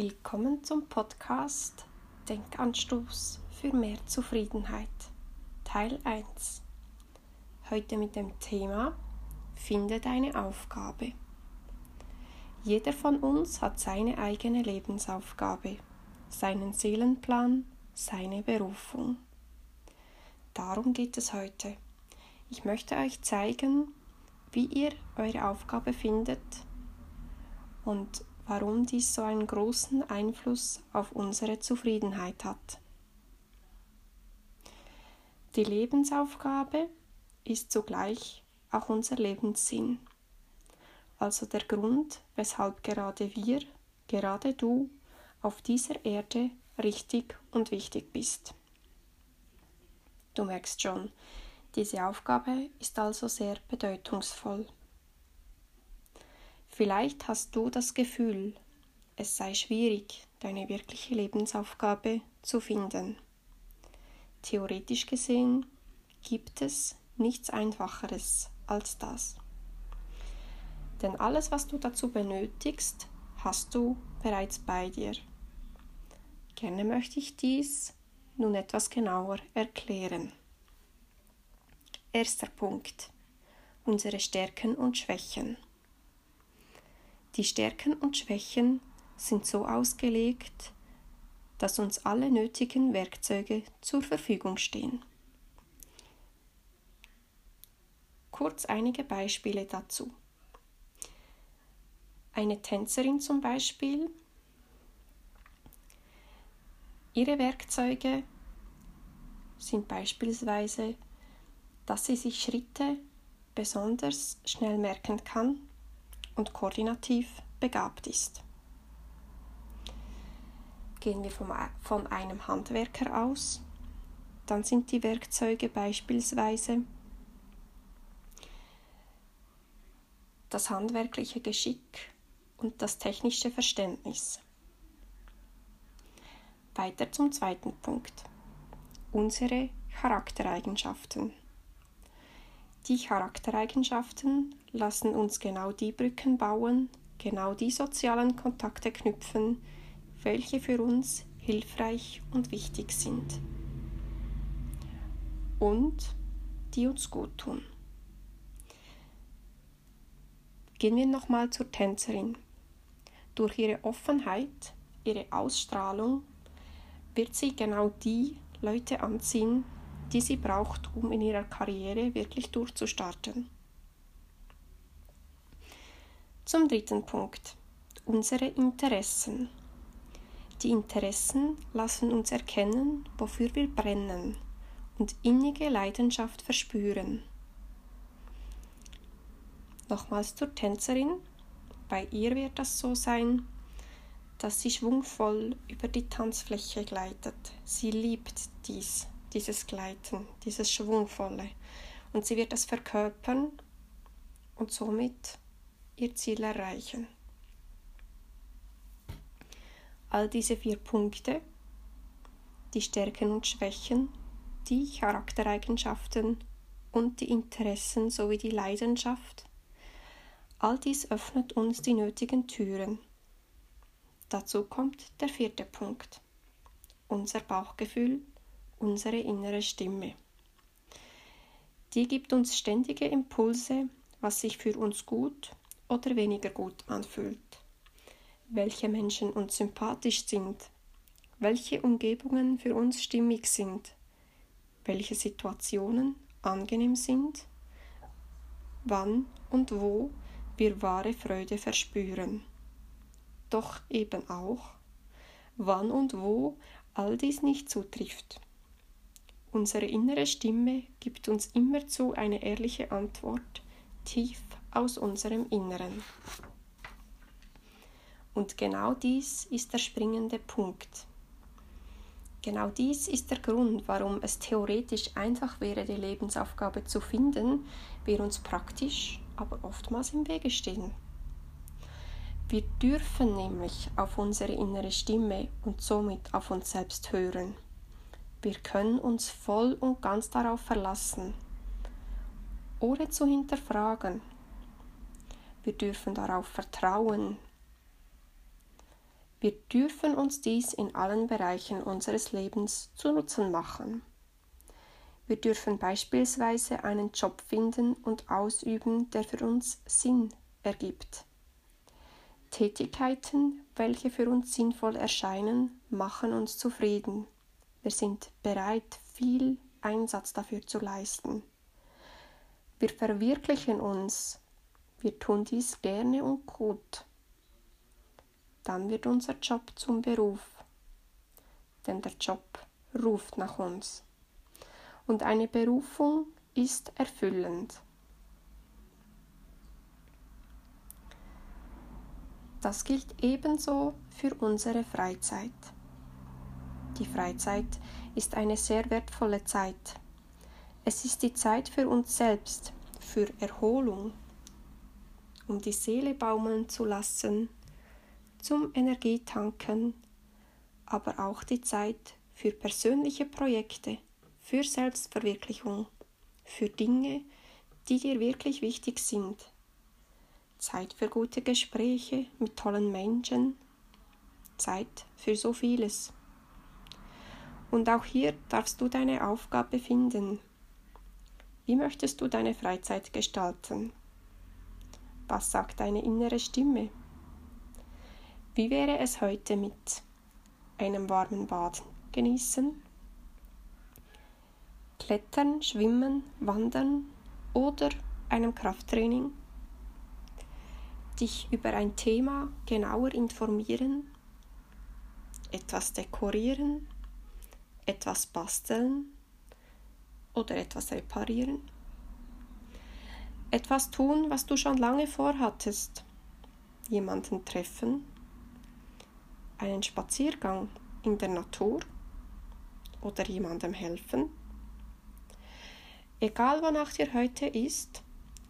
Willkommen zum Podcast Denkanstoß für mehr Zufriedenheit Teil 1. Heute mit dem Thema Finde deine Aufgabe. Jeder von uns hat seine eigene Lebensaufgabe, seinen Seelenplan, seine Berufung. Darum geht es heute. Ich möchte euch zeigen, wie ihr eure Aufgabe findet und warum dies so einen großen Einfluss auf unsere Zufriedenheit hat. Die Lebensaufgabe ist zugleich auch unser Lebenssinn, also der Grund, weshalb gerade wir, gerade du, auf dieser Erde richtig und wichtig bist. Du merkst schon, diese Aufgabe ist also sehr bedeutungsvoll. Vielleicht hast du das Gefühl, es sei schwierig, deine wirkliche Lebensaufgabe zu finden. Theoretisch gesehen gibt es nichts Einfacheres als das. Denn alles, was du dazu benötigst, hast du bereits bei dir. Gerne möchte ich dies nun etwas genauer erklären. Erster Punkt. Unsere Stärken und Schwächen. Die Stärken und Schwächen sind so ausgelegt, dass uns alle nötigen Werkzeuge zur Verfügung stehen. Kurz einige Beispiele dazu. Eine Tänzerin zum Beispiel. Ihre Werkzeuge sind beispielsweise, dass sie sich Schritte besonders schnell merken kann und koordinativ begabt ist. Gehen wir vom, von einem Handwerker aus, dann sind die Werkzeuge beispielsweise das handwerkliche Geschick und das technische Verständnis. Weiter zum zweiten Punkt. Unsere Charaktereigenschaften. Die Charaktereigenschaften lassen uns genau die Brücken bauen, genau die sozialen Kontakte knüpfen, welche für uns hilfreich und wichtig sind und die uns gut tun. Gehen wir nochmal zur Tänzerin. Durch ihre Offenheit, ihre Ausstrahlung wird sie genau die Leute anziehen, die sie braucht, um in ihrer Karriere wirklich durchzustarten. Zum dritten Punkt. Unsere Interessen. Die Interessen lassen uns erkennen, wofür wir brennen und innige Leidenschaft verspüren. Nochmals zur Tänzerin. Bei ihr wird das so sein, dass sie schwungvoll über die Tanzfläche gleitet. Sie liebt dies dieses Gleiten, dieses Schwungvolle. Und sie wird es verkörpern und somit ihr Ziel erreichen. All diese vier Punkte, die Stärken und Schwächen, die Charaktereigenschaften und die Interessen sowie die Leidenschaft, all dies öffnet uns die nötigen Türen. Dazu kommt der vierte Punkt, unser Bauchgefühl unsere innere Stimme. Die gibt uns ständige Impulse, was sich für uns gut oder weniger gut anfühlt, welche Menschen uns sympathisch sind, welche Umgebungen für uns stimmig sind, welche Situationen angenehm sind, wann und wo wir wahre Freude verspüren. Doch eben auch, wann und wo all dies nicht zutrifft. Unsere innere Stimme gibt uns immerzu eine ehrliche Antwort, tief aus unserem Inneren. Und genau dies ist der springende Punkt. Genau dies ist der Grund, warum es theoretisch einfach wäre, die Lebensaufgabe zu finden, wir uns praktisch, aber oftmals im Wege stehen. Wir dürfen nämlich auf unsere innere Stimme und somit auf uns selbst hören. Wir können uns voll und ganz darauf verlassen, ohne zu hinterfragen. Wir dürfen darauf vertrauen. Wir dürfen uns dies in allen Bereichen unseres Lebens zu Nutzen machen. Wir dürfen beispielsweise einen Job finden und ausüben, der für uns Sinn ergibt. Tätigkeiten, welche für uns sinnvoll erscheinen, machen uns zufrieden. Wir sind bereit, viel Einsatz dafür zu leisten. Wir verwirklichen uns. Wir tun dies gerne und gut. Dann wird unser Job zum Beruf. Denn der Job ruft nach uns. Und eine Berufung ist erfüllend. Das gilt ebenso für unsere Freizeit. Die Freizeit ist eine sehr wertvolle Zeit. Es ist die Zeit für uns selbst, für Erholung, um die Seele baumeln zu lassen, zum Energietanken, aber auch die Zeit für persönliche Projekte, für Selbstverwirklichung, für Dinge, die dir wirklich wichtig sind. Zeit für gute Gespräche mit tollen Menschen, Zeit für so vieles. Und auch hier darfst du deine Aufgabe finden. Wie möchtest du deine Freizeit gestalten? Was sagt deine innere Stimme? Wie wäre es heute mit einem warmen Bad genießen? Klettern, Schwimmen, Wandern oder einem Krafttraining? dich über ein Thema genauer informieren, etwas dekorieren, etwas basteln oder etwas reparieren. Etwas tun, was du schon lange vorhattest. Jemanden treffen, einen Spaziergang in der Natur oder jemandem helfen. Egal wonach dir heute ist,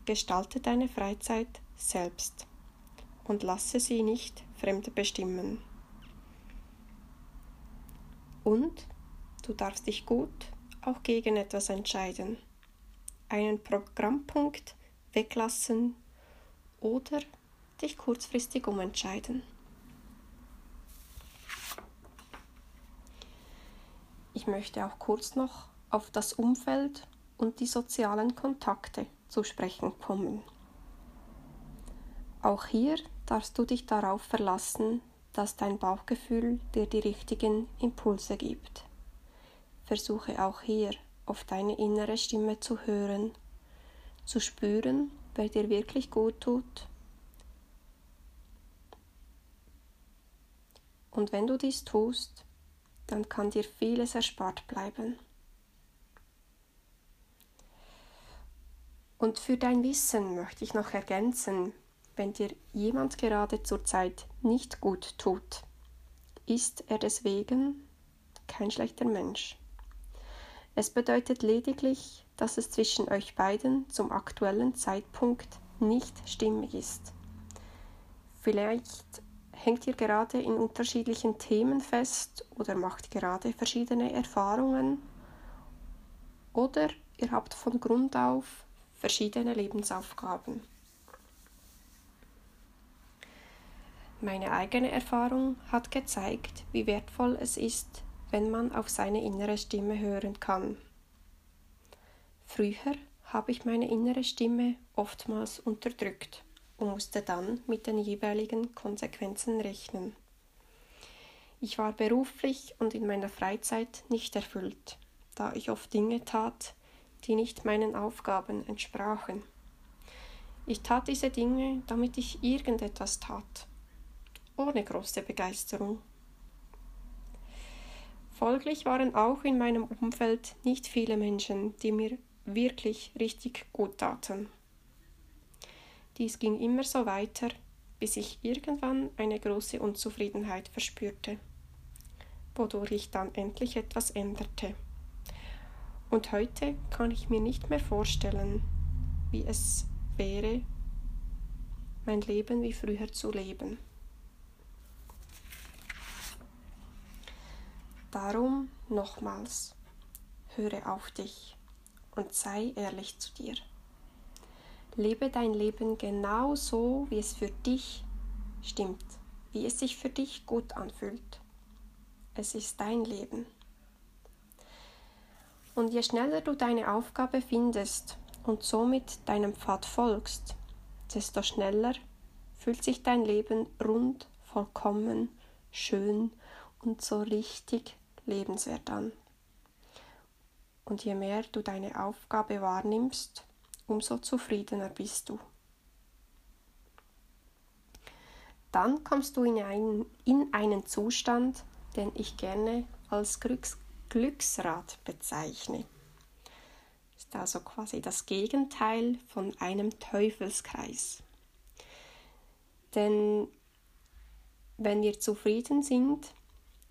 gestalte deine Freizeit selbst und lasse sie nicht Fremde bestimmen. Und du darfst dich gut auch gegen etwas entscheiden, einen Programmpunkt weglassen oder dich kurzfristig umentscheiden. Ich möchte auch kurz noch auf das Umfeld und die sozialen Kontakte zu sprechen kommen. Auch hier darfst du dich darauf verlassen, dass dein Bauchgefühl dir die richtigen Impulse gibt. Versuche auch hier auf deine innere Stimme zu hören, zu spüren, wer dir wirklich gut tut. Und wenn du dies tust, dann kann dir vieles erspart bleiben. Und für dein Wissen möchte ich noch ergänzen, wenn dir jemand gerade zur Zeit nicht gut tut, ist er deswegen kein schlechter Mensch. Es bedeutet lediglich, dass es zwischen euch beiden zum aktuellen Zeitpunkt nicht stimmig ist. Vielleicht hängt ihr gerade in unterschiedlichen Themen fest oder macht gerade verschiedene Erfahrungen oder ihr habt von Grund auf verschiedene Lebensaufgaben. Meine eigene Erfahrung hat gezeigt, wie wertvoll es ist, wenn man auf seine innere Stimme hören kann. Früher habe ich meine innere Stimme oftmals unterdrückt und musste dann mit den jeweiligen Konsequenzen rechnen. Ich war beruflich und in meiner Freizeit nicht erfüllt, da ich oft Dinge tat, die nicht meinen Aufgaben entsprachen. Ich tat diese Dinge, damit ich irgendetwas tat ohne große Begeisterung. Folglich waren auch in meinem Umfeld nicht viele Menschen, die mir wirklich richtig gut taten. Dies ging immer so weiter, bis ich irgendwann eine große Unzufriedenheit verspürte, wodurch ich dann endlich etwas änderte. Und heute kann ich mir nicht mehr vorstellen, wie es wäre, mein Leben wie früher zu leben. Darum nochmals, höre auf dich und sei ehrlich zu dir. Lebe dein Leben genau so, wie es für dich stimmt, wie es sich für dich gut anfühlt. Es ist dein Leben. Und je schneller du deine Aufgabe findest und somit deinem Pfad folgst, desto schneller fühlt sich dein Leben rund, vollkommen, schön und so richtig lebenswert an. Und je mehr du deine Aufgabe wahrnimmst, umso zufriedener bist du. Dann kommst du in einen, in einen Zustand, den ich gerne als Glücks Glücksrad bezeichne. Ist also quasi das Gegenteil von einem Teufelskreis. Denn wenn wir zufrieden sind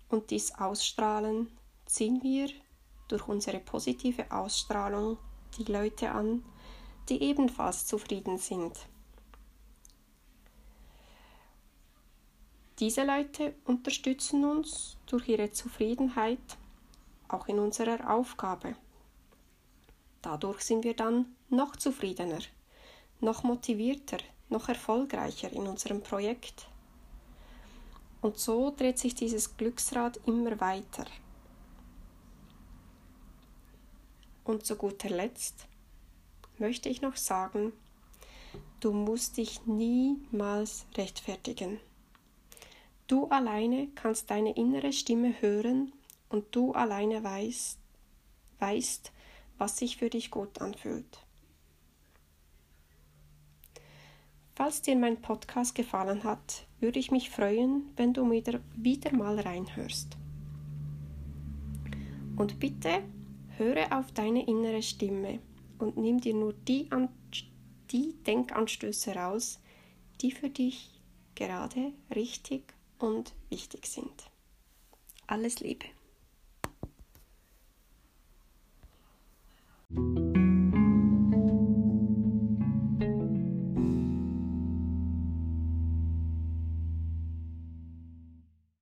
und dies ausstrahlen, ziehen wir durch unsere positive Ausstrahlung die Leute an, die ebenfalls zufrieden sind. Diese Leute unterstützen uns durch ihre Zufriedenheit auch in unserer Aufgabe. Dadurch sind wir dann noch zufriedener, noch motivierter, noch erfolgreicher in unserem Projekt. Und so dreht sich dieses Glücksrad immer weiter. Und zu guter Letzt möchte ich noch sagen, du musst dich niemals rechtfertigen. Du alleine kannst deine innere Stimme hören und du alleine weißt, weißt, was sich für dich gut anfühlt. Falls dir mein Podcast gefallen hat, würde ich mich freuen, wenn du wieder, wieder mal reinhörst. Und bitte höre auf deine innere Stimme und nimm dir nur die, An die Denkanstöße raus, die für dich gerade richtig und wichtig sind. Alles Liebe.